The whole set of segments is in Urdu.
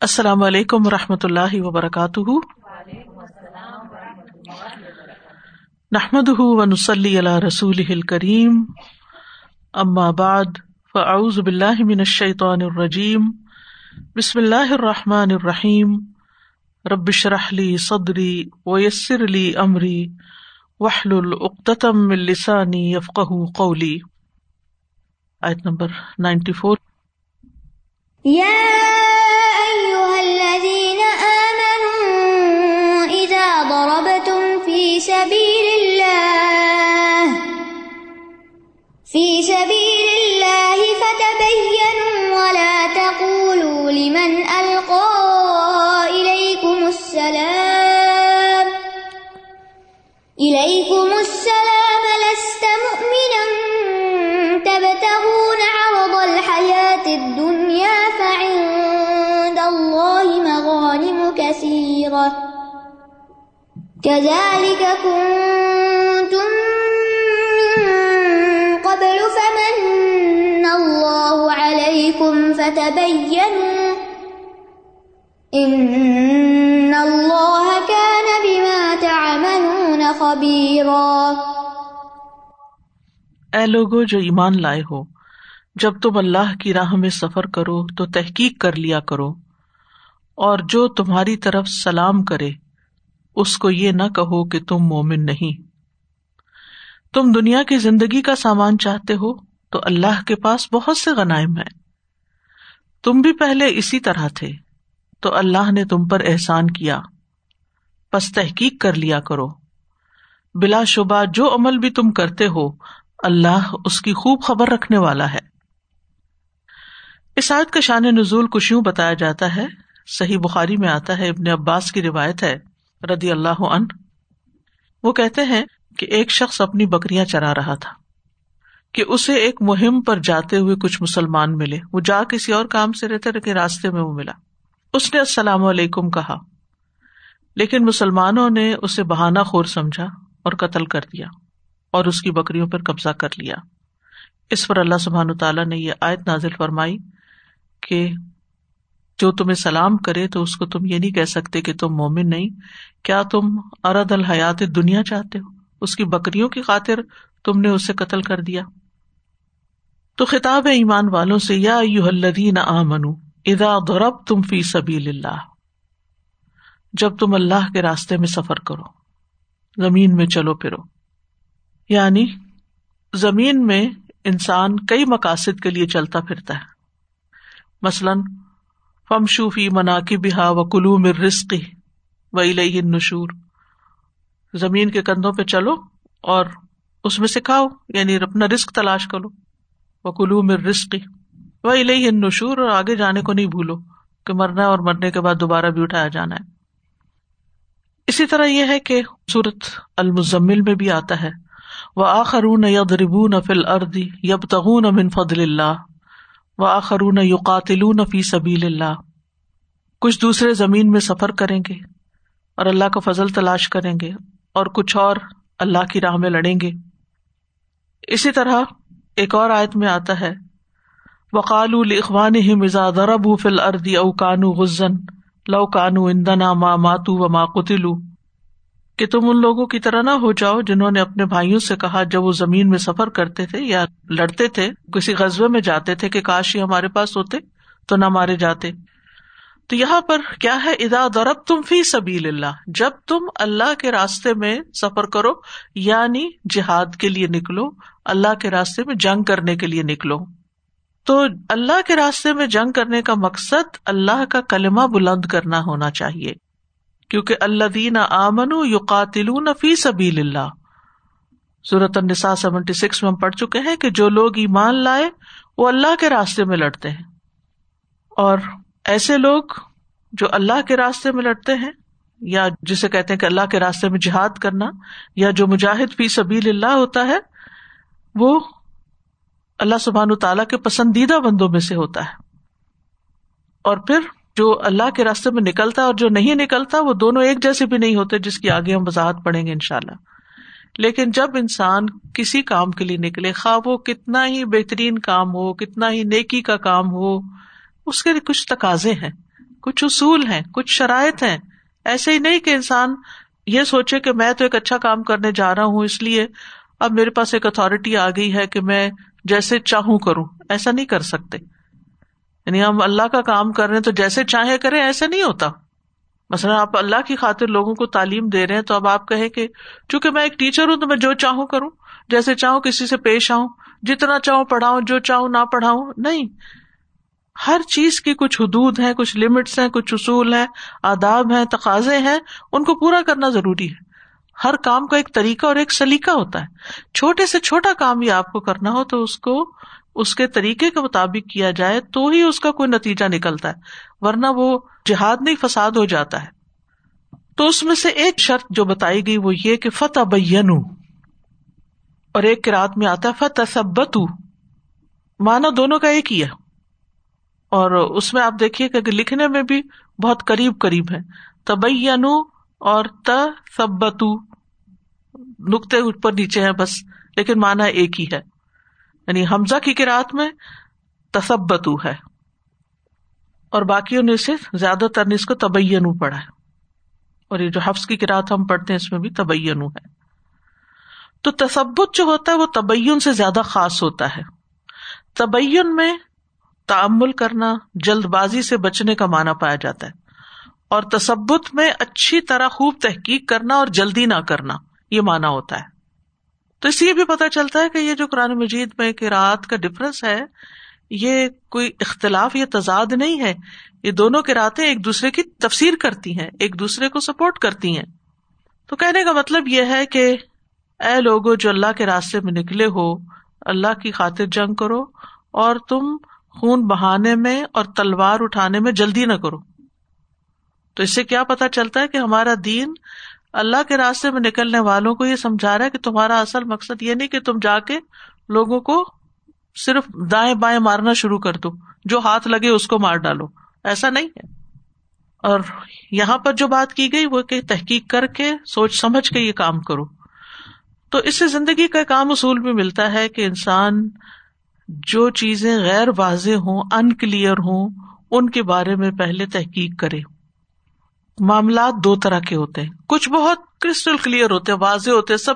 السلام علیکم و رحمۃ اللہ وبرکاتہ۔ نحمد ونسلی علی رسول کریم اما بعد، فاعوذ باللہ من الشیطان الرجیم۔ بسم اللہ الرحمٰن الرحیم۔ ربش رحلی صدری ویسر علی عمری وحل العقتم السانی یفق قولی۔ آیت نمبر نائنٹی فور۔ أيها الذين آمنوا إذا ضربتم في سبيل الله، في سبيل الله فتبينوا ولا تقولوا لمن ألقى إليكم السلام، إليكم كذلك كنتم من قبل فمن الله عليكم فتبينوا إن الله كان بما تعملون خبيرا اے لوگو جو ایمان لائے ہو، جب تم اللہ کی راہ میں سفر کرو تو تحقیق کر لیا کرو، اور جو تمہاری طرف سلام کرے اس کو یہ نہ کہو کہ تم مومن نہیں۔ تم دنیا کی زندگی کا سامان چاہتے ہو تو اللہ کے پاس بہت سے غنائم ہے تم بھی پہلے اسی طرح تھے، تو اللہ نے تم پر احسان کیا۔ بس تحقیق کر لیا کرو۔ بلا شبہ جو عمل بھی تم کرتے ہو، اللہ اس کی خوب خبر رکھنے والا ہے۔ اس آیت کا شان نزول کچھ یوں بتایا جاتا ہے۔ صحیح بخاری میں آتا ہے، ابن عباس کی روایت ہے۔ ردی اللہ عن وہ کہتے ہیں کہ ایک شخص اپنی بکریاں چرا رہا تھا، کہ اسے ایک مہم پر جاتے ہوئے کچھ مسلمان ملے۔ وہ جا کسی اور کام سے رہتے، لیکن راستے میں وہ ملا۔ اس نے السلام علیکم کہا، لیکن مسلمانوں نے اسے بہانا خور سمجھا اور قتل کر دیا اور اس کی بکریوں پر قبضہ کر لیا۔ اس پر اللہ سبحان تعالیٰ نے یہ آیت نازل فرمائی کہ جو تمہیں سلام کرے تو اس کو تم یہ نہیں کہہ سکتے کہ تم مومن نہیں۔ کیا تم ارد الحیات دنیا چاہتے ہو؟ اس کی بکریوں کی خاطر تم نے اسے قتل کر دیا۔ تو خطاب ایمان والوں سے، یا یو الدین آ منو غرب تم فی سبیل اللہ، جب تم اللہ کے راستے میں سفر کرو، زمین میں چلو پھرو۔ یعنی زمین میں انسان کئی مقاصد کے لیے چلتا پھرتا ہے۔ مثلاً فم شوفی منا کی بہا و کلو مر رسقی و نشور زمین کے کندھوں پہ چلو اور اس میں سے کھاؤ یعنی اپنا رسک تلاش کرو۔ وہ کلو مر رسقی و الہ نشور اور آگے جانے کو نہیں بھولو کہ مرنا اور مرنے کے بعد دوبارہ بھی اٹھایا جانا ہے۔ اسی طرح یہ ہے کہ سورت المزمل میں بھی آتا ہے۔ وہ آخرون ید ربون فل اردی یب تغون من فضل اللہ۔ و آخرون یقاتلون فی سبیل اللہ۔ کچھ دوسرے زمین میں سفر کریں گے اور اللہ کا فضل تلاش کریں گے اور کچھ اور اللہ کی راہ میں لڑیں گے۔ اسی طرح ایک اور آیت میں آتا ہے وقال اخوان مزا درب فل اردی او کانو غزن لو کانو اندنا ما ماتو و ما قتلو کہ تم ان لوگوں کی طرح نہ ہو جاؤ جنہوں نے اپنے بھائیوں سے کہا جب وہ زمین میں سفر کرتے تھے یا لڑتے تھے، کسی قصبے میں جاتے تھے کہ کاش ہی ہمارے پاس ہوتے تو نہ مارے جاتے۔ تو یہاں پر کیا ہے؟ ادا دورب تم فی سبیل اللہ جب تم اللہ کے راستے میں سفر کرو یعنی جہاد کے لیے نکلو، اللہ کے راستے میں جنگ کرنے کے لیے نکلو۔ تو اللہ کے راستے میں جنگ کرنے کا مقصد اللہ کا کلمہ بلند کرنا ہونا چاہیے۔ کیونکہ اللہ دین آمن یو فی سبیل اللہ۔ صورت النساء سیونٹی سکس میں ہم پڑھ چکے ہیں کہ جو لوگ ایمان لائے، وہ اللہ کے راستے میں لڑتے ہیں۔ اور ایسے لوگ جو اللہ کے راستے میں لڑتے ہیں، یا جسے کہتے ہیں کہ اللہ کے راستے میں جہاد کرنا، یا جو مجاہد فی سبیل اللہ ہوتا ہے، وہ اللہ سبحان تعالیٰ کے پسندیدہ بندوں میں سے ہوتا ہے۔ اور پھر جو اللہ کے راستے میں نکلتا اور جو نہیں نکلتا، وہ دونوں ایک جیسے بھی نہیں ہوتے جس کی آگے ہم وضاحت پڑیں گے ان شاء اللہ لیکن جب انسان کسی کام کے لیے نکلے، خواہ وہ کتنا ہی بہترین کام ہو، کتنا ہی نیکی کا کام ہو، اس کے کچھ تقاضے ہیں، کچھ اصول ہیں، کچھ شرائط ہیں۔ ایسے ہی نہیں کہ انسان یہ سوچے کہ میں تو ایک اچھا کام کرنے جا رہا ہوں، اس لیے اب میرے پاس ایک اتارٹی آ گئی ہے کہ میں جیسے چاہوں کروں۔ ایسا نہیں کر سکتے۔ یعنی ہم اللہ کا کام کر رہے ہیں تو جیسے چاہے کریں، ایسا نہیں ہوتا۔ مثلاً آپ اللہ کی خاطر لوگوں کو تعلیم دے رہے ہیں تو اب آپ کہیں کہ چونکہ میں ایک ٹیچر ہوں تو میں جو چاہوں کروں، جیسے چاہوں کسی سے پیش آؤں، جتنا چاہوں پڑھاؤں، جو چاہوں نہ پڑھاؤں، نہیں۔ ہر چیز کی کچھ حدود ہیں، کچھ لمٹس ہیں، کچھ اصول ہیں، آداب ہیں، تقاضے ہیں، ان کو پورا کرنا ضروری ہے۔ ہر کام کا ایک طریقہ اور ایک سلیقہ ہوتا ہے۔ چھوٹے سے چھوٹا کام بھی آپ کو کرنا ہو تو اس کو اس کے طریقے کے مطابق کیا جائے تو ہی اس کا کوئی نتیجہ نکلتا ہے، ورنہ وہ جہاد نہیں، فساد ہو جاتا ہے۔ تو اس میں سے ایک شرط جو بتائی گئی وہ یہ کہ فتح بین اور ایک رات میں آتا ہے فتح سبت مانا دونوں کا ایک ہی ہے۔ اور اس میں آپ دیکھیے کہ لکھنے میں بھی بہت قریب قریب ہے تبین اور تبتو نقطے اوپر نیچے ہیں بس، لیکن مانا ایک ہی ہے۔ یعنی حمزہ کی کراط میں تصبتو ہے۔ اور باقیوں نے اسے زیادہ تر نے اس کو تبین پڑھا ہے۔ اور یہ جو حفظ کی کراط ہم پڑھتے ہیں، اس میں بھی تبین ہے۔ تو تصبت جو ہوتا ہے، وہ تبین سے زیادہ خاص ہوتا ہے۔ تبین میں تعمل کرنا، جلد بازی سے بچنے کا مانا پایا جاتا ہے۔ اور تصبت میں اچھی طرح خوب تحقیق کرنا اور جلدی نہ کرنا، یہ مانا ہوتا ہے۔ تو اس لیے بھی پتا چلتا ہے کہ یہ جو قرآن مجید میں رات کا ڈفرنس ہے، یہ کوئی اختلاف یا تضاد نہیں ہے۔ یہ دونوں کے راتیں ایک دوسرے کی تفسیر کرتی ہیں، ایک دوسرے کو سپورٹ کرتی ہیں۔ تو کہنے کا مطلب یہ ہے کہ اے لوگو جو اللہ کے راستے میں نکلے ہو، اللہ کی خاطر جنگ کرو اور تم خون بہانے میں اور تلوار اٹھانے میں جلدی نہ کرو۔ تو اس سے کیا پتا چلتا ہے کہ ہمارا دین اللہ کے راستے میں نکلنے والوں کو یہ سمجھا رہا ہے کہ تمہارا اصل مقصد یہ نہیں کہ تم جا کے لوگوں کو صرف دائیں بائیں مارنا شروع کر دو، جو ہاتھ لگے اس کو مار ڈالو۔ ایسا نہیں ہے۔ اور یہاں پر جو بات کی گئی وہ کہ تحقیق کر کے، سوچ سمجھ کے یہ کام کرو۔ تو اس سے زندگی کا کام اصول بھی ملتا ہے کہ انسان جو چیزیں غیر واضح ہوں ان کلیئر ہوں، ان کے بارے میں پہلے تحقیق کرے۔ معاملات دو طرح کے ہوتے ہیں۔ کچھ بہت کرسٹل کلیئر ہوتے ہیں، واضح ہوتے سب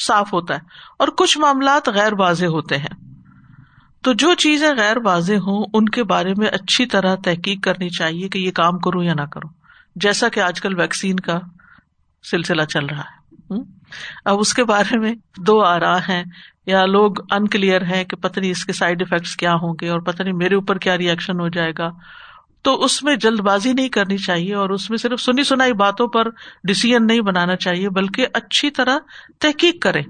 صاف ہوتا ہے، اور کچھ معاملات غیر واضح ہوتے ہیں۔ تو جو چیزیں غیر واضح ہوں، ان کے بارے میں اچھی طرح تحقیق کرنی چاہیے کہ یہ کام کروں یا نہ کروں۔ جیسا کہ آج کل ویکسین کا سلسلہ چل رہا ہے۔ اب اس کے بارے میں دو آ رہا ہے یا لوگ انکلیئر ہے کہ پتہ نہیں اس کے سائڈ افیکٹس کیا ہوں گے اور پتہ نہیں میرے اوپر کیا ریئیکشن ہو جائے گا۔ تو اس میں جلد بازی نہیں کرنی چاہیے اور اس میں صرف سنی سنائی باتوں پر ڈسیزن نہیں بنانا چاہیے، بلکہ اچھی طرح تحقیق کرے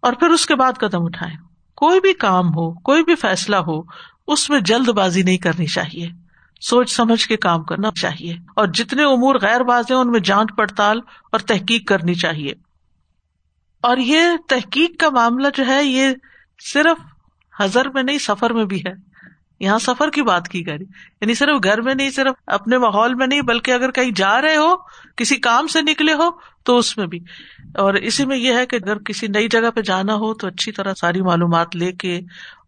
اور پھر اس کے بعد قدم اٹھائے کوئی بھی کام ہو، کوئی بھی فیصلہ ہو، اس میں جلد بازی نہیں کرنی چاہیے۔ سوچ سمجھ کے کام کرنا چاہیے اور جتنے امور غیر باز ہیں، ان میں جانچ پڑتال اور تحقیق کرنی چاہیے۔ اور یہ تحقیق کا معاملہ جو ہے، یہ صرف ہزر میں نہیں، سفر میں بھی ہے۔ یہاں سفر کی بات کی گئی۔ یعنی صرف گھر میں نہیں، صرف اپنے ماحول میں نہیں، بلکہ اگر کہیں جا رہے ہو، کسی کام سے نکلے ہو، تو اس میں بھی۔ اور اسی میں یہ ہے کہ اگر کسی نئی جگہ پہ جانا ہو، تو اچھی طرح ساری معلومات لے کے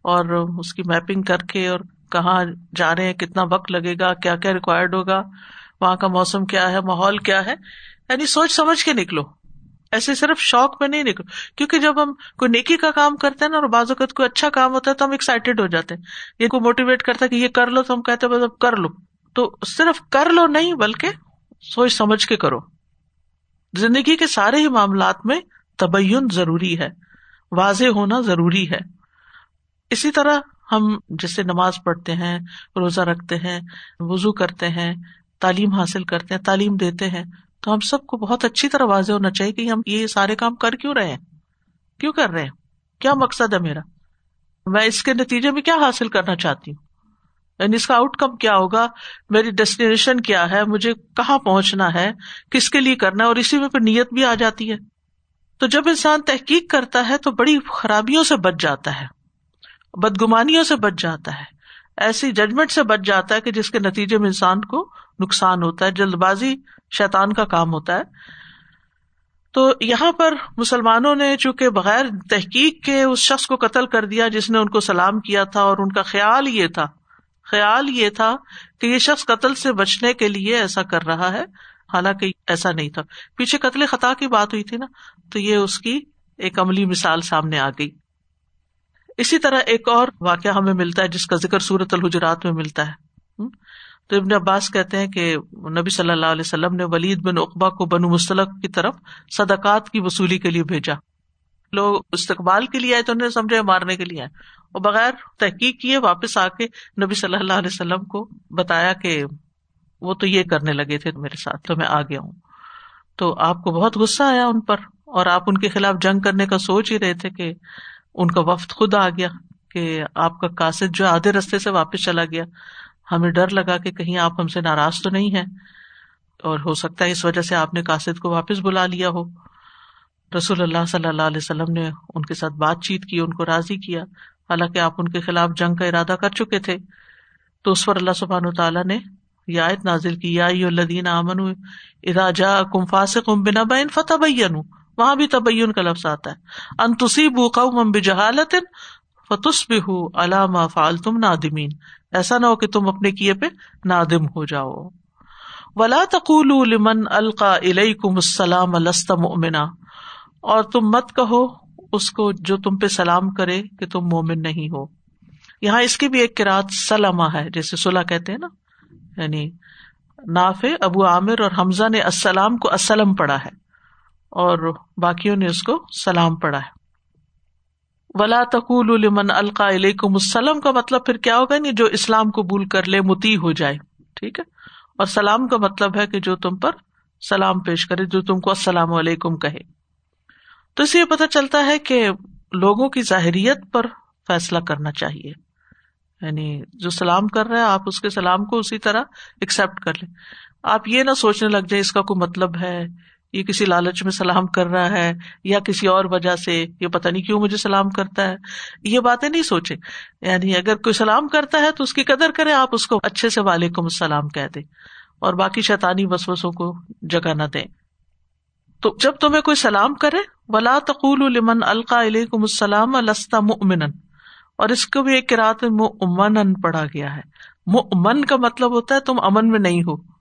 اور اس کی میپنگ کر کے اور کہاں جا رہے ہیں، کتنا وقت لگے گا، کیا کیا ریکوائرڈ ہوگا، وہاں کا موسم کیا ہے، ماحول کیا ہے۔ یعنی سوچ سمجھ کے نکلو۔ ایسے صرف شوق میں نہیں نکلو کیونکہ جب ہم کوئی نیکی کا کام کرتے ہیں نا اور بعض اوقات کوئی اچھا کام ہوتا ہے تو ہم ایکسائٹیڈ ہو جاتے ہیں۔ یہ کوئی موٹیویٹ کرتا ہے کہ یہ کر لو تو ہم کہتے بس اب کر لو۔ تو صرف کر لو نہیں بلکہ سوچ سمجھ کے کرو۔ زندگی کے سارے ہی معاملات میں تبین ضروری ہے۔ واضح ہونا ضروری ہے۔ اسی طرح ہم جیسے نماز پڑھتے ہیں، روزہ رکھتے ہیں وزو کرتے ہیں، تعلیم حاصل کرتے ہیں، تعلیم دیتے ہیں۔ تو ہم سب کو بہت اچھی طرح واضح ہونا چاہیے کہ ہم یہ سارے کام کر کیوں رہے ہیں؟ کیوں کر رہے ہیں؟ کیا مقصد ہے میرا؟ میں اس کے نتیجے میں کیا حاصل کرنا چاہتی ہوں؟ یعنی اس کا آؤٹ کم کیا ہوگا؟ میری ڈیسٹینیشن کیا ہے؟ مجھے کہاں پہنچنا ہے؟ کس کے لیے کرنا ہے؟ اور اسی میں پھر نیت بھی آ جاتی ہے۔ تو جب انسان تحقیق کرتا ہے تو بڑی خرابیوں سے بچ جاتا ہے۔ بدگمانیوں سے بچ جاتا ہے۔ ایسی ججمنٹ سے بچ جاتا ہے کہ جس کے نتیجے میں انسان کو نقصان ہوتا ہے جلد بازی شیتان کا کام ہوتا ہے۔ تو یہاں پر مسلمانوں نے چونکہ بغیر تحقیق کے اس شخص کو قتل کر دیا جس نے ان کو سلام کیا تھا اور ان کا خیال یہ تھا، خیال یہ تھا کہ یہ شخص قتل سے بچنے کے لیے ایسا کر رہا ہے، حالانکہ ایسا نہیں تھا۔ پیچھے قتل خطا کی بات ہوئی تھی نا، تو یہ اس کی ایک عملی مثال سامنے آ گئی۔ اسی طرح ایک اور واقعہ ہمیں ملتا ہے، جس کا ذکر سورت الحجرات میں ملتا ہے۔ تو ابن عباس کہتے ہیں کہ نبی صلی اللہ علیہ وسلم نے ولید بن اقبا کو بنو مستلق کی طرف صدقات کی وصولی کے لیے بھیجا۔ لوگ استقبال کے لیے آئے تو انہیں سمجھے مارنے کے لیے آئے۔ اور بغیر تحقیق کیے واپس آ کے نبی صلی اللہ علیہ وسلم کو بتایا کہ وہ تو یہ کرنے لگے تھے میرے ساتھ، تو میں آ گیا ہوں۔ تو آپ کو بہت غصہ آیا ان پر اور آپ ان کے خلاف جنگ کرنے کا سوچ ہی رہے تھے کہ ان کا وفد خود آ گیا، کہ آپ کا کاسد جو آدھے رستے سے واپس چلا گیا۔ ہمیں ڈر لگا کہ کہیں آپ ہم سے ناراض تو نہیں ہے اور ہو سکتا ہے اس وجہ سے آپ نے کاسد کو واپس بلا لیا ہو۔ رسول اللہ صلی اللہ علیہ وسلم نے ان کے ساتھ بات چیت کی، ان کو راضی کیا۔ حالانکہ آپ ان کے خلاف جنگ کا ارادہ کر چکے تھے۔ تو اس پر اللہ سبحان تعالیٰ نے یہ آیت نازل کی، یا الدین امن ادا جا کم فاسق بنا بین فتح بین وہاں بھی تبین کا لفظ آتا ہے۔ ان تصیب قوم بجہالت فتس بھی ہو علامہ فالتم نادمین۔ ایسا نہ ہو کہ تم اپنے کیے پہ نادم ہو جاؤ۔ ولا تقول لمن القا الیکم السلام الست مؤمنا۔ اور تم مت کہو اس کو جو تم پہ سلام کرے کہ تم مومن نہیں ہو۔ یہاں اس کی بھی ایک کراط سلما ہے، جیسے صلاح کہتے ہیں نا یعنی ناف ابو عامر اور حمزہ نے السلام کو اسلم پڑھا ہے اور باقیوں نے اس کو سلام پڑھا ہے۔ ولا تقول المن القا علیکم السلام کا مطلب پھر کیا ہوگا نہیں؟ جو اسلام قبول کر لے، متی ہو جائے۔ ٹھیک ہے؟ اور سلام کا مطلب ہے کہ جو تم پر سلام پیش کرے، جو تم کو السلام علیکم کہے۔ تو اس یہ پتا چلتا ہے کہ لوگوں کی ظاہریت پر فیصلہ کرنا چاہیے۔ یعنی جو سلام کر رہے آپ اس کے سلام کو اسی طرح ایکسپٹ کر لیں۔ آپ یہ نہ سوچنے لگ جائے اس کا کوئی مطلب ہے۔ یہ کسی لالچ میں سلام کر رہا ہے یا کسی اور وجہ سے یہ پتا نہیں کیوں مجھے سلام کرتا ہے۔ یہ باتیں نہیں سوچے۔ یعنی اگر کوئی سلام کرتا ہے تو اس کی قدر کرے آپ اس کو اچھے سے وعلیکم السلام کہہ دیں اور باقی شیطانی وسوسوں کو جگہ نہ دیں تو جب تمہیں کوئی سلام کرے، ولا تقول المن القا علیکم السلام الستا مؤمن اور اس کو بھی ایک رات من پڑھا گیا ہے۔ مؤمن کا مطلب ہوتا ہے تم امن میں نہیں ہو۔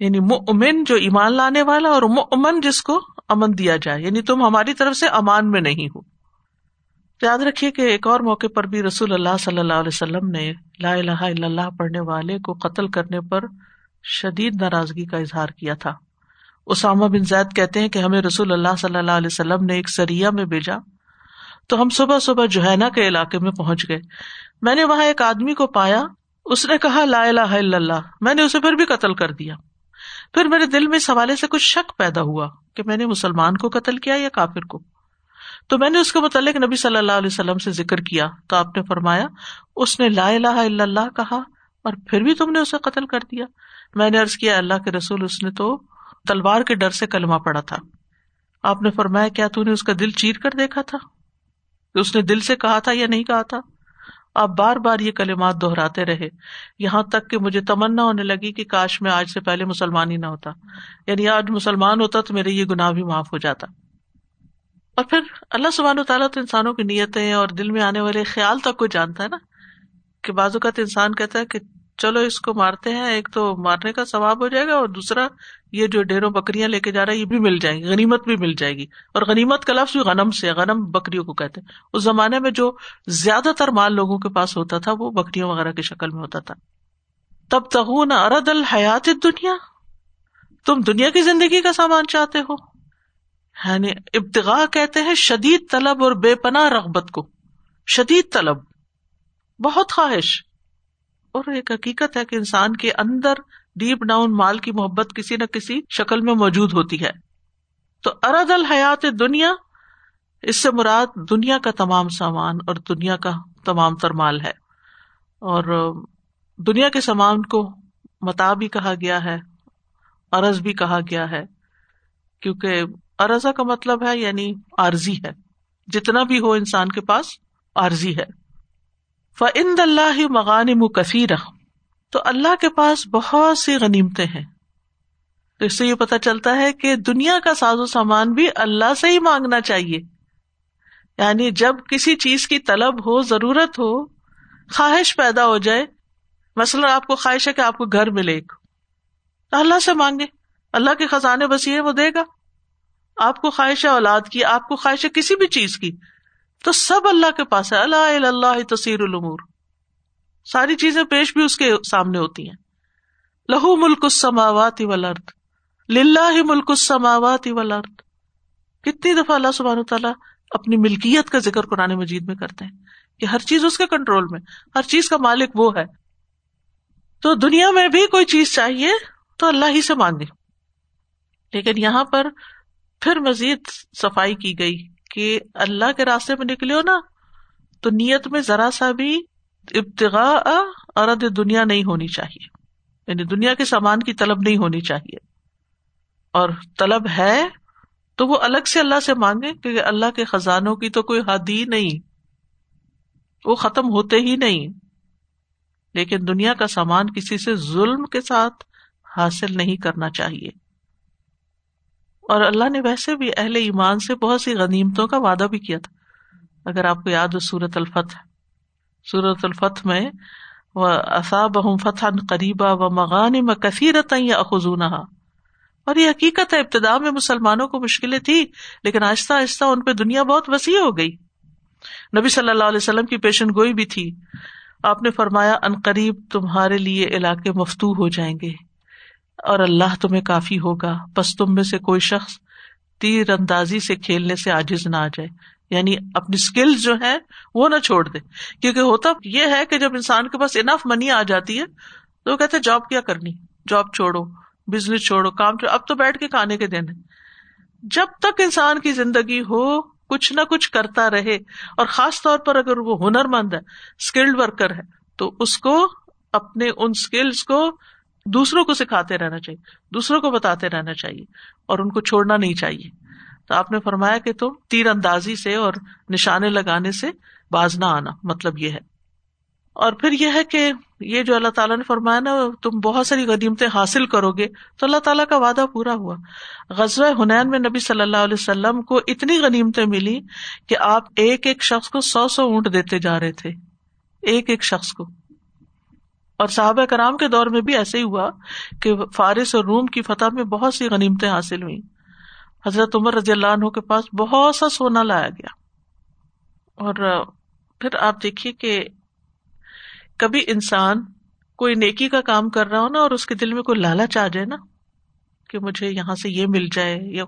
یعنی مؤمن جو ایمان لانے والا اور مؤمن جس کو امن دیا جائے یعنی تم ہماری طرف سے امان میں نہیں ہو۔ یاد رکھیے کہ ایک اور موقع پر بھی رسول اللہ صلی اللہ علیہ وسلم نے لا الہ الا اللہ پڑھنے والے کو قتل کرنے پر شدید ناراضگی کا اظہار کیا تھا۔ اسامہ بن زید کہتے ہیں کہ ہمیں رسول اللہ صلی اللہ علیہ وسلم نے ایک سریا میں بھیجا۔ تو ہم صبح صبح جوہینا کے علاقے میں پہنچ گئے۔ میں نے وہاں ایک آدمی کو پایا، اس نے کہا لا الہ الا اللہ، میں نے اسے پھر بھی قتل کر دیا۔ پھر میرے دل میں اس حوالے سے کچھ شک پیدا ہوا کہ میں نے مسلمان کو قتل کیا یا کافر کو۔ تو میں نے اس کے متعلق نبی صلی اللہ علیہ وسلم سے ذکر کیا تو آپ نے فرمایا، اس نے لا الہ الا اللہ کہا اور پھر بھی تم نے اسے قتل کر دیا۔ میں نے ارض کیا، اللہ کے رسول، اس نے تو تلوار کے ڈر سے کلمہ پڑا تھا۔ آپ نے فرمایا، کیا تو نے اس کا دل چیر کر دیکھا تھا؟ اس نے دل سے کہا تھا یا نہیں کہا تھا؟ آپ بار بار یہ کلمات دہراتے رہے۔ یہاں تک کہ مجھے تمنا ہونے لگی کہ کاش میں آج سے پہلے مسلمان ہی نہ ہوتا۔ یعنی آج مسلمان ہوتا تو میرے یہ گناہ بھی معاف ہو جاتا۔ اور پھر اللہ سبحانہ و تعالیٰ تو انسانوں کی نیتیں اور دل میں آنے والے خیال تک کو جانتا ہے نا، کہ بعض اوقات انسان کہتا ہے کہ چلو اس کو مارتے ہیں، ایک تو مارنے کا ثواب ہو جائے گا اور دوسرا یہ جو ڈیروں بکریاں لے کے جا رہا ہے، یہ بھی مل جائیں گی، غنیمت بھی مل جائے گی۔ اور غنیمت کا لفظ بھی غنم سے غنم بکریوں کو کہتے ہیں۔ اس زمانے میں جو زیادہ تر مال لوگوں کے پاس ہوتا تھا، وہ بکریوں وغیرہ کی شکل میں ہوتا تھا۔ تب تغون ارد الحیات دنیا تم دنیا کی زندگی کا سامان چاہتے ہو۔ یعنی ابتغا کہتے ہیں شدید طلب اور بے پناہ رغبت کو۔ شدید طلب۔ بہت خواہش۔ اور ایک حقیقت ہے کہ انسان کے اندر ڈیپ ڈاؤن مال کی محبت کسی نہ کسی شکل میں موجود ہوتی ہے۔ تو ارد الحیات دنیا، اس سے مراد دنیا کا تمام سامان اور دنیا کا تمام تر مال ہے۔ اور دنیا کے سامان کو متا بھی کہا گیا ہے ارض بھی کہا گیا ہے۔ کیونکہ ارضا کا مطلب ہے یعنی عارضی ہے۔ جتنا بھی ہو انسان کے پاس عارضی ہے۔ فند اللہ مغان کثیر تو اللہ کے پاس بہت سی غنیمتیں ہیں۔ تو اس سے یہ پتا چلتا ہے کہ دنیا کا ساز و سامان بھی اللہ سے ہی مانگنا چاہیے۔ یعنی جب کسی چیز کی طلب ہو، ضرورت ہو، خواہش پیدا ہو جائے، مثلاً آپ کو خواہش ہے کہ آپ کو گھر ملے ایک۔ اللہ سے مانگے۔ اللہ کے خزانے بس یہ وہ دے گا۔ آپ کو خواہش ہے اولاد کی، آپ کو خواہش ہے کسی بھی چیز کی۔ تو سب اللہ کے پاس ہے۔ اللہ اللہ تصیر العمور ساری چیزیں پیش بھی اس کے سامنے ہوتی ہیں۔ لہو ملک السماوات والارض۔ للہ ملک السماوات والارض۔ کتنی دفعہ اللہ سبحانہ تعالیٰ اپنی ملکیت کا ذکر قرآن مجید میں کرتے ہیں کہ ہر چیز اس کے کنٹرول میں، ہر چیز کا مالک وہ ہے۔ تو دنیا میں بھی کوئی چیز چاہیے تو اللہ ہی سے مانگے۔ لیکن یہاں پر پھر مزید صفائی کی گئی۔ کہ اللہ کے راستے میں نکلے ہو نا، تو نیت میں ذرا سا بھی ابتغا ارد دنیا نہیں ہونی چاہیے۔ یعنی دنیا کے سامان کی طلب نہیں ہونی چاہیے۔ اور طلب ہے تو وہ الگ سے اللہ سے مانگے، کیونکہ اللہ کے خزانوں کی تو کوئی حد ہی نہیں۔ وہ ختم ہوتے ہی نہیں۔ لیکن دنیا کا سامان کسی سے ظلم کے ساتھ حاصل نہیں کرنا چاہیے۔ اور اللہ نے ویسے بھی اہل ایمان سے بہت سی غنیمتوں کا وعدہ بھی کیا تھا۔ اگر آپ کو یاد ہو سورت الفتح سورت الفتح میں وہ اصاب فتح قریبا و مغان میں کثیرت یا اخذون اور یہ حقیقت ہے، ابتدا میں مسلمانوں کو مشکلیں تھی لیکن آہستہ آہستہ ان پہ دنیا بہت وسیع ہو گئی۔ نبی صلی اللہ علیہ وسلم کی پیشن گوئی بھی تھی۔ آپ نے فرمایا، ان قریب تمہارے لیے علاقے مفتو ہو جائیں گے۔ اور اللہ تمہیں کافی ہوگا۔ بس تم میں سے کوئی شخص تیر اندازی سے کھیلنے سے آجز نہ آ جائے۔ یعنی اپنی اسکل جو ہے وہ نہ چھوڑ دے۔ کیونکہ ہوتا یہ ہے کہ جب انسان کے پاس انف منی آ جاتی ہے تو وہ کہتے جاب کیا کرنی؟ جاب چھوڑو۔ بزنس چھوڑو۔ کام چھوڑو۔ اب تو بیٹھ کے کھانے کے دن جب تک انسان کی زندگی ہو، کچھ نہ کچھ کرتا رہے، اور خاص طور پر اگر وہ ہنر مند ہے اسکلڈ ورکر ہے، تو اس کو اپنے ان اسکلس کو دوسروں کو سکھاتے رہنا چاہیے، دوسروں کو بتاتے رہنا چاہیے، اور ان کو چھوڑنا نہیں چاہیے۔ تو آپ نے فرمایا کہ تم تیر اندازی سے اور نشانے لگانے سے باز نہ آنا مطلب یہ ہے۔ اور پھر یہ ہے کہ یہ جو اللہ تعالیٰ نے فرمایا نا، تم بہت ساری غنیمتیں حاصل کرو گے، تو اللہ تعالیٰ کا وعدہ پورا ہوا۔ غزوہ ہنین میں نبی صلی اللہ علیہ وسلم کو اتنی غنیمتیں ملی کہ آپ ایک ایک شخص کو سو سو اونٹ دیتے جا رہے تھے۔ ایک ایک شخص کو۔ اور صحابہ کرام کے دور میں بھی ایسے ہی ہوا کہ فارس اور روم کی فتح میں بہت سی غنیمتیں حاصل ہوئی حضرت عمر رضی اللہ عنہ کے پاس بہت سا سونا لایا گیا۔ اور پھر آپ دیکھیے کہ کبھی انسان کوئی نیکی کا کام کر رہا ہو نا اور اس کے دل میں کوئی لالچ آ جائے نا کہ مجھے یہاں سے یہ مل جائے یا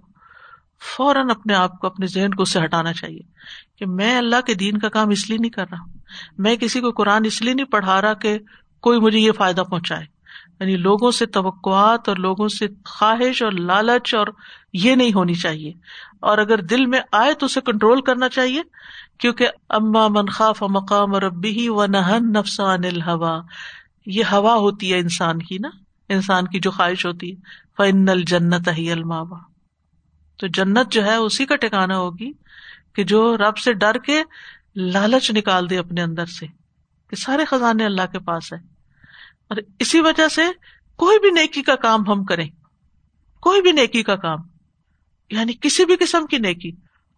فوراً اپنے آپ کو اپنے ذہن کو اس سے ہٹانا چاہیے کہ میں اللہ کے دین کا کام اس لیے نہیں کر رہا۔ میں کسی کو قرآن اس لیے نہیں پڑھا رہا کہ کوئی مجھے یہ فائدہ پہنچائے۔ یعنی لوگوں سے توقعات اور لوگوں سے خواہش اور لالچ اور یہ نہیں ہونی چاہیے۔ اور اگر دل میں آئے تو اسے کنٹرول کرنا چاہیے۔ کیونکہ اما منخاف مقام اور ابی و نہن نفسان الحوا یہ ہوا ہوتی ہے انسان کی نا۔ انسان کی جو خواہش ہوتی ہے۔ فن الجنت ہی الماوا تو جنت جو ہے اسی کا ٹھکانا ہوگی کہ جو رب سے ڈر کے لالچ نکال دے اپنے اندر سے۔ کہ سارے خزانے اللہ کے پاس ہے اور اسی وجہ سے کوئی بھی نیکی کا کام ہم کریں، کوئی بھی نیکی کا کام یعنی کسی بھی قسم کی نیکی،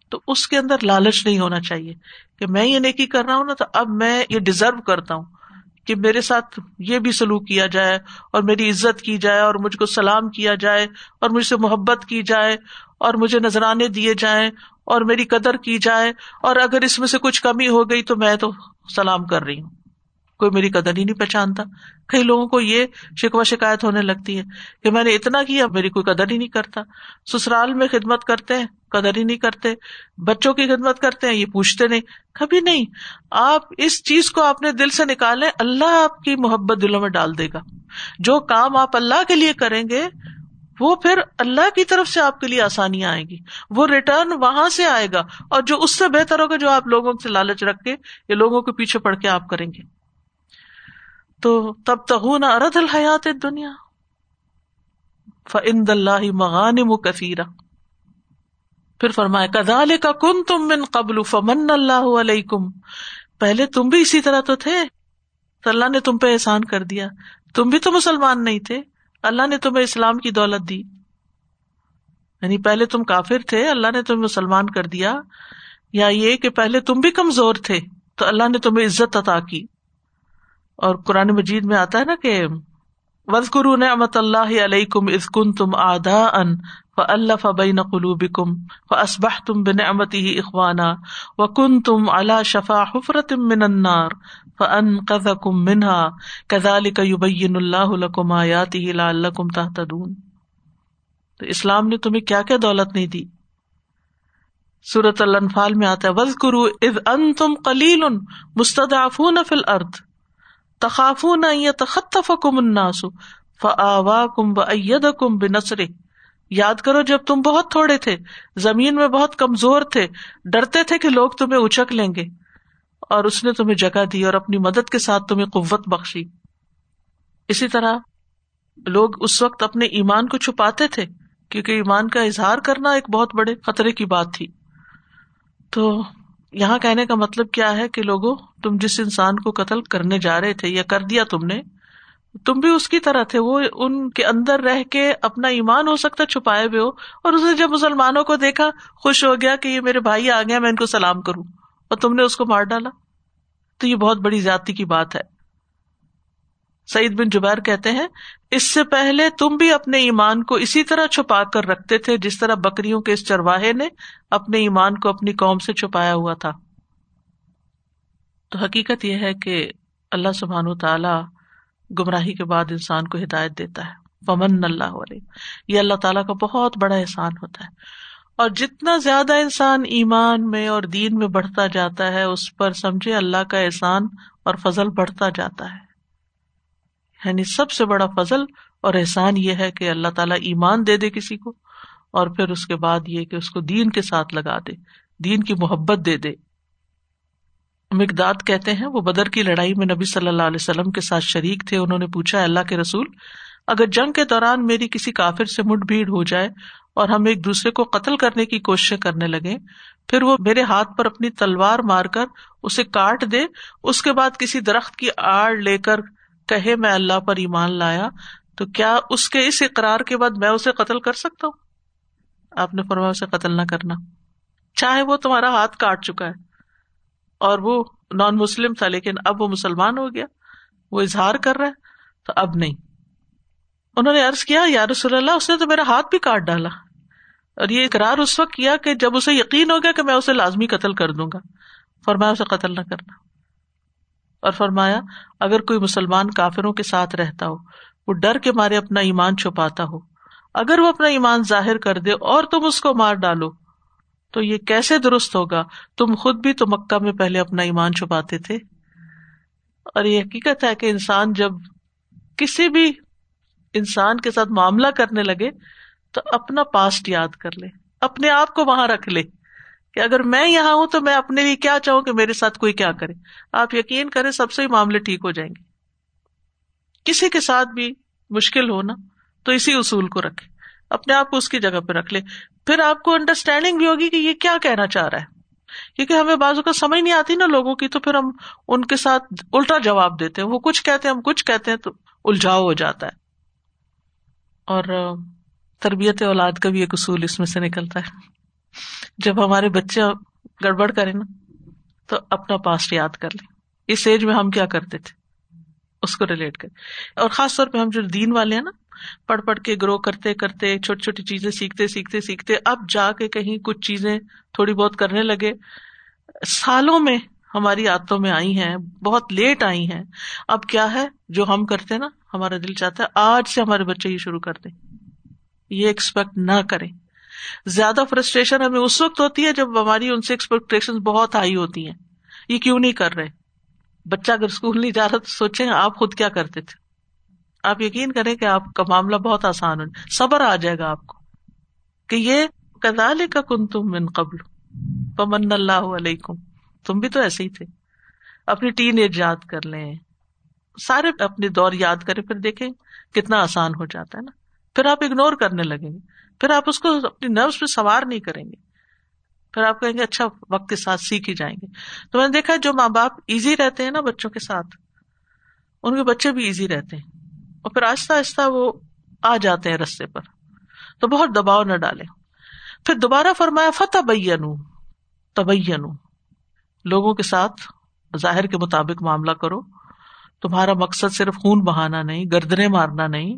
تو اس کے اندر لالچ نہیں ہونا چاہیے کہ میں یہ نیکی کر رہا ہوں نا تو اب میں یہ ڈیزرو کرتا ہوں کہ میرے ساتھ یہ بھی سلوک کیا جائے اور میری عزت کی جائے اور مجھ کو سلام کیا جائے اور مجھ سے محبت کی جائے اور مجھے نذرانے دیے جائیں اور میری قدر کی جائے اور اگر اس میں سے کچھ کمی ہو گئی تو میں تو سلام کر رہی ہوں۔ کوئی میری قدر ہی نہیں پہچانتا۔ کئی لوگوں کو یہ شکوا شکایت ہونے لگتی ہے کہ میں نے اتنا کیا، میری کوئی قدر ہی نہیں کرتا۔ سسرال میں خدمت کرتے ہیں، قدر ہی نہیں کرتے۔ بچوں کی خدمت کرتے ہیں، یہ پوچھتے نہیں۔ کبھی نہیں۔ آپ اس چیز کو اپنے دل سے نکالیں، اللہ آپ کی محبت دلوں میں ڈال دے گا۔ جو کام آپ اللہ کے لیے کریں گے، وہ پھر اللہ کی طرف سے آپ کے لیے آسانیاں آئیں گی۔ وہ ریٹرن وہاں سے آئے گا اور جو اس سے بہتر ہوگا جو آپ لوگوں سے لالچ رکھ کے یا لوگوں کے پیچھے پڑ کے آپ کریں گے۔ تو تب تغون ارد الحیات دنیا فند اللہ مغان کثیرہ پھر فرمائے کدال کا کن تم من قبل فمن اللہ علیکم پہلے تم بھی اسی طرح تو تھے۔ تو اللہ نے تم پہ احسان کر دیا۔ تم بھی تو مسلمان نہیں تھے۔ اللہ نے تمہیں اسلام کی دولت دی۔ یعنی پہلے تم کافر تھے، اللہ نے تمہیں مسلمان کر دیا۔ یا یہ کہ پہلے تم بھی کمزور تھے، تو اللہ نے تمہیں عزت عطا کی۔ اور قرآن مجید میں آتا ہے نا کہ وزقرو نعمت اللہ علیہ کم اسکن تم آدھا ان و اللہ فبین قلوب کم و اسبہ تم بن امتی ہی اخوانا و کن تم اللہ شفا حفرت من النار فن قز کم منہا کزال کبین اللہ کم آیاتی اللہ کم تحتدون تو اسلام نے تمہیں کیا کیا دولت نہیں دی سورت الانفال میں آتا ہے وز کرو از ان تم کلیل مستدافون فل ارد تخافون تخطف کم الناس فآوا کم و کم بنسرے یاد کرو جب تم بہت تھوڑے تھے، زمین میں بہت کمزور تھے، ڈرتے تھے کہ لوگ تمہیں اچک لیں گے، اور اس نے تمہیں جگہ دی اور اپنی مدد کے ساتھ تمہیں قوت بخشی۔ اسی طرح لوگ اس وقت اپنے ایمان کو چھپاتے تھے، کیونکہ ایمان کا اظہار کرنا ایک بہت بڑے خطرے کی بات تھی۔ تو یہاں کہنے کا مطلب کیا ہے کہ لوگوں، تم جس انسان کو قتل کرنے جا رہے تھے یا کر دیا تم نے، تم بھی اس کی طرح تھے، وہ ان کے اندر رہ کے اپنا ایمان ہو سکتا چھپائے ہوئے ہو، اور اسے جب مسلمانوں کو دیکھا، خوش ہو گیا کہ یہ میرے بھائی آ گیا میں ان کو سلام کروں، اور تم نے اس کو مار ڈالا۔ تو یہ بہت بڑی زیادتی کی بات ہے۔ سعید بن جبیر کہتے ہیں، اس سے پہلے تم بھی اپنے ایمان کو اسی طرح چھپا کر رکھتے تھے جس طرح بکریوں کے اس چرواہے نے اپنے ایمان کو اپنی قوم سے چھپایا ہوا تھا۔ تو حقیقت یہ ہے کہ اللہ سبحان و تعالی گمراہی کے بعد انسان کو ہدایت دیتا ہے۔ پمن اللہ علیہ یہ اللہ تعالیٰ کا بہت بڑا احسان ہوتا ہے۔ اور جتنا زیادہ انسان ایمان میں اور دین میں بڑھتا جاتا ہے، اس پر سمجھے اللہ کا احسان اور فضل بڑھتا جاتا ہے۔ یعنی سب سے بڑا فضل اور احسان یہ ہے کہ اللہ تعالیٰ ایمان دے دے کسی کو اور پھر اس کے بعد یہ کہ اس کو دین کے ساتھ لگا دے، دین کی محبت دے دے۔ مقداد کہتے ہیں، وہ بدر کی لڑائی میں نبی صلی اللہ علیہ وسلم کے ساتھ شریک تھے، انہوں نے پوچھا اللہ کے رسول، اگر جنگ کے دوران میری کسی کافر سے مٹ بھیڑ ہو جائے اور ہم ایک دوسرے کو قتل کرنے کی کوشش کرنے لگے پھر وہ میرے ہاتھ پر اپنی تلوار مار کر اسے کاٹ دے، اس کے بعد کسی درخت کی آڑ لے کر کہے میں اللہ پر ایمان لایا، تو کیا اس کے اس اقرار کے بعد میں اسے قتل کر سکتا ہوں؟ آپ نے فرمایا اسے قتل نہ کرنا۔ چاہے وہ تمہارا ہاتھ کاٹ چکا ہے۔ اور وہ نان مسلم تھا، لیکن اب وہ مسلمان ہو گیا۔ وہ اظہار کر رہا ہے، تو اب نہیں۔ انہوں نے ارض کیا، یا رسول اللہ، اس نے تو میرا ہاتھ بھی کاٹ ڈالا۔ اور یہ اقرار اس وقت کیا کہ جب اسے یقین ہو گیا کہ میں اسے لازمی قتل کر دوں گا۔ فرمایا اسے قتل نہ کرنا۔ اور فرمایا، اگر کوئی مسلمان کافروں کے ساتھ رہتا ہو، وہ ڈر کے مارے اپنا ایمان چھپاتا ہو۔ اگر وہ اپنا ایمان ظاہر کر دے اور تم اس کو مار ڈالو، تو یہ کیسے درست ہوگا؟ تم خود بھی تو مکہ میں پہلے اپنا ایمان چھپاتے تھے۔ اور یہ حقیقت ہے کہ انسان جب کسی بھی انسان کے ساتھ معاملہ کرنے لگے، تو اپنا پاسٹ یاد کر لے، اپنے آپ کو وہاں رکھ لے۔ کہ اگر میں یہاں ہوں تو میں اپنے لیے کیا چاہوں کہ میرے ساتھ کوئی کیا کرے؟ آپ یقین کریں سب سے ہی معاملے ٹھیک ہو جائیں گے۔ کسی کے ساتھ بھی مشکل ہونا تو اسی اصول کو رکھے اپنے آپ کو اس کی جگہ پہ رکھ لے پھر آپ کو انڈرسٹینڈنگ بھی ہوگی کہ یہ کیا کہنا چاہ رہا ہے۔ کیونکہ ہمیں بازو کا سمجھ نہیں آتی نا لوگوں کی، تو پھر ہم ان کے ساتھ الٹا جواب دیتے ہیں۔ وہ کچھ کہتے ہیں، ہم کچھ کہتے ہیں تو الجھاؤ ہو جاتا ہے۔ اور تربیت اولاد کا بھی ایک اصول اس میں سے نکلتا ہے۔ جب ہمارے بچے گڑبڑ کرے نا، تو اپنا پاسٹ یاد کر لیں۔ اس ایج میں ہم کیا کرتے تھے؟ اس کو ریلیٹ کر اور خاص طور پہ ہم جو دین والے ہیں نا، پڑھ پڑھ کے گرو کرتے کرتے، چھوٹی چھوٹی چیزیں سیکھتے سیکھتے سیکھتے، اب جا کے کہیں کچھ چیزیں تھوڑی بہت کرنے لگے۔ سالوں میں ہماری عادتوں میں آئی ہیں، بہت لیٹ آئی ہیں۔ اب کیا ہے؟ جو ہم کرتے نا، ہمارا دل چاہتا ہے، آج سے ہمارے بچے یہ شروع کر دیں۔ یہ ایکسپیکٹ نہ کریں۔ زیادہ فرسٹریشن ہمیں اس وقت ہوتی ہے جب ہماری ان سے ایکسپیکٹیشن بہت ہائی ہوتی ہیں۔ یہ کیوں نہیں کر رہے؟ بچہ اگر اسکول نہیں جا رہا تو سوچے آپ خود کیا کرتے تھے؟ آپ یقین کریں کہ آپ کا معاملہ بہت آسان ہو۔ صبر آ جائے گا آپ کو۔ کہ یہ کدال کا کن تم من قبل۔ پمن اللہ علیکم۔ تم بھی تو ایسے ہی تھے۔ اپنی ٹین ایج یاد کر لیں۔ سارے اپنے دور یاد کریں، پھر دیکھیں کتنا آسان ہو جاتا ہے نا۔ پھر آپ اگنور کرنے لگیں۔ گے پھر آپ اس کو اپنی نروس پہ سوار نہیں کریں گے۔ پھر آپ کہیں گے اچھا وقت کے ساتھ سیکھ ہی جائیں گے۔ تو میں نے دیکھا جو ماں باپ ایزی رہتے ہیں نا بچوں کے ساتھ، ان کے بچے بھی ایزی رہتے ہیں۔ اور پھر آہستہ آہستہ وہ آ جاتے ہیں رستے پر۔ تو بہت دباؤ نہ ڈالے پھر دوبارہ فرمایا فتح بینو تبین لوگوں کے ساتھ ظاہر کے مطابق معاملہ کرو۔ تمہارا مقصد صرف خون بہانا نہیں گردنے مارنا نہیں۔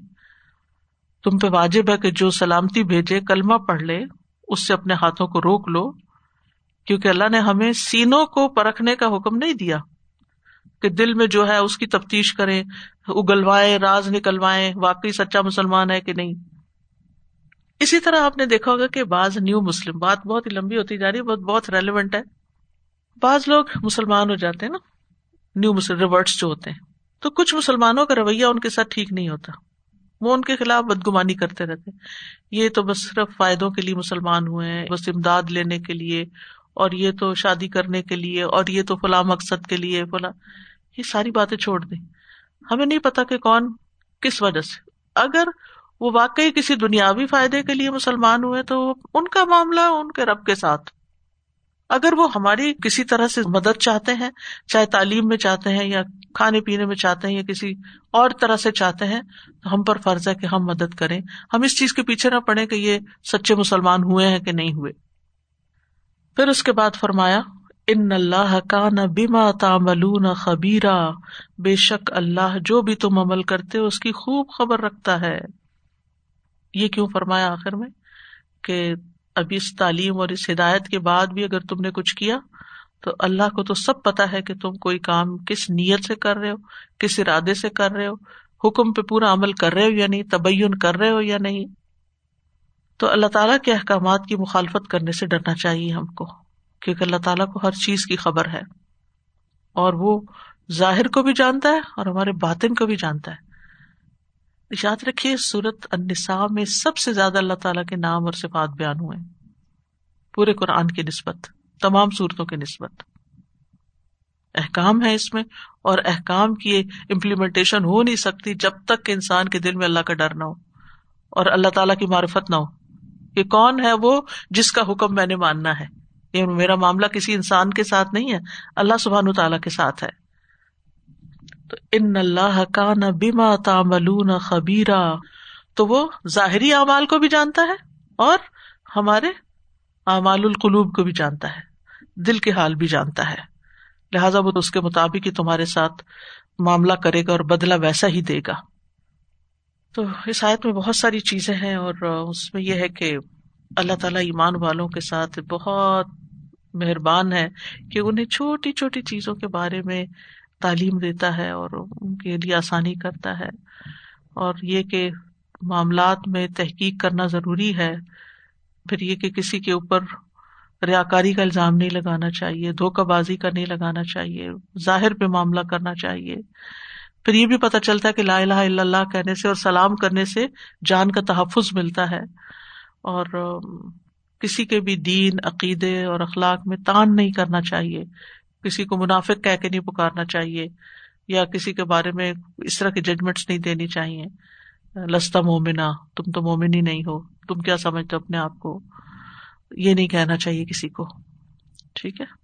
تم پہ واجب ہے کہ جو سلامتی بھیجے، کلمہ پڑھ لے، اس سے اپنے ہاتھوں کو روک لو، کیونکہ اللہ نے ہمیں سینوں کو پرکھنے کا حکم نہیں دیا کہ دل میں جو ہے اس کی تفتیش کرے اگلوائے راز نکلوائے واقعی سچا مسلمان ہے کہ نہیں۔ اسی طرح آپ نے دیکھا ہوگا کہ بعض نیو مسلم، بات بہت ہی لمبی ہوتی جا رہی ہے، بہت بہت ریلیونٹ ہے۔ بعض لوگ مسلمان ہو جاتے ہیں نا، نیو مسلم ریورٹس جو ہوتے ہیں۔ تو کچھ مسلمانوں کا رویہ ان کے ساتھ ٹھیک نہیں ہوتا۔ وہ ان کے خلاف بدگمانی کرتے رہتے یہ تو بس صرف فائدوں کے لیے مسلمان ہوئے ہیں، بس امداد لینے کے لیے، اور یہ تو شادی کرنے کے لیے، اور یہ تو فلاں مقصد کے لیے، فلاں۔ یہ ساری باتیں چھوڑ دیں۔ ہمیں نہیں پتا کہ کون کس وجہ سے۔ اگر وہ واقعی کسی دنیاوی فائدے کے لیے مسلمان ہوئے تو ان کا معاملہ ان کے رب کے ساتھ۔ اگر وہ ہماری کسی طرح سے مدد چاہتے ہیں، چاہے تعلیم میں چاہتے ہیں یا کھانے پینے میں چاہتے ہیں یا کسی اور طرح سے چاہتے ہیں، تو ہم پر فرض ہے کہ ہم مدد کریں۔ ہم اس چیز کے پیچھے نہ پڑے کہ یہ سچے مسلمان ہوئے ہیں کہ نہیں ہوئے۔ پھر اس کے بعد فرمایا، ان اللہ کا نہ بیما تامل خبیرا۔ بے شک اللہ جو بھی تم عمل کرتے اس کی خوب خبر رکھتا ہے۔ یہ کیوں فرمایا آخر میں؟ کہ ابھی اس تعلیم اور اس ہدایت کے بعد بھی اگر تم نے کچھ کیا، تو اللہ کو تو سب پتا ہے کہ تم کوئی کام کس نیت سے کر رہے ہو، کس ارادے سے کر رہے ہو، حکم پہ پورا عمل کر رہے ہو یا نہیں، تبین کر رہے ہو یا نہیں۔ تو اللہ تعالیٰ کے احکامات کی مخالفت کرنے سے ڈرنا چاہیے ہم کو، کیونکہ اللہ تعالیٰ کو ہر چیز کی خبر ہے۔ اور وہ ظاہر کو بھی جانتا ہے اور ہمارے باطن کو بھی جانتا ہے۔ یاد رکھیے، سورت النساء میں سب سے زیادہ اللہ تعالیٰ کے نام اور صفات بیان ہوئے پورے قرآن کی نسبت، تمام صورتوں کی نسبت۔ احکام ہے اس میں، اور احکام کی امپلیمنٹیشن ہو نہیں سکتی جب تک کہ انسان کے دل میں اللہ کا ڈر نہ ہو اور اللہ تعالیٰ کی معرفت نہ ہو کہ کون ہے وہ جس کا حکم میں نے ماننا ہے۔ یہ میرا معاملہ کسی انسان کے ساتھ نہیں ہے، اللہ سبحان تعالیٰ کے ساتھ ہے۔ تو ان اللہ کا نہ بیما تامل خبیرا۔ تو وہ ظاہری اعمال کو بھی جانتا ہے اور ہمارے اعمال القلوب کو بھی جانتا ہے، دل کے حال بھی جانتا ہے۔ لہٰذا وہ اس کے مطابق ہی تمہارے ساتھ معاملہ کرے گا اور بدلا ویسا ہی دے گا۔ تو اس آیت میں بہت ساری چیزیں ہیں اور اس میں یہ ہے کہ اللہ تعالیٰ ایمان والوں کے ساتھ بہت مہربان ہے کہ انہیں چھوٹی چھوٹی چیزوں کے بارے میں تعلیم دیتا ہے اور ان کے لیے آسانی کرتا ہے۔ اور یہ کہ معاملات میں تحقیق کرنا ضروری ہے، پھر یہ کہ کسی کے اوپر ریا کاری کا الزام نہیں لگانا چاہیے، دھوکہ بازی کا نہیں لگانا چاہیے، ظاہر پہ معاملہ کرنا چاہیے۔ پھر یہ بھی پتہ چلتا ہے کہ لا الہ الا اللہ کہنے سے اور سلام کرنے سے جان کا تحفظ ملتا ہے۔ اور کسی کے بھی دین، عقیدے اور اخلاق میں تان نہیں کرنا چاہیے۔ کسی کو منافق کہہ کے نہیں پکارنا چاہیے، یا کسی کے بارے میں اس طرح کی ججمنٹس نہیں دینی چاہیے۔ لستا مومنا تم تو مومن ہی نہیں ہو، تم کیا سمجھتے اپنے آپ کو؟ یہ نہیں کہنا چاہیے کسی کو۔ ٹھیک ہے؟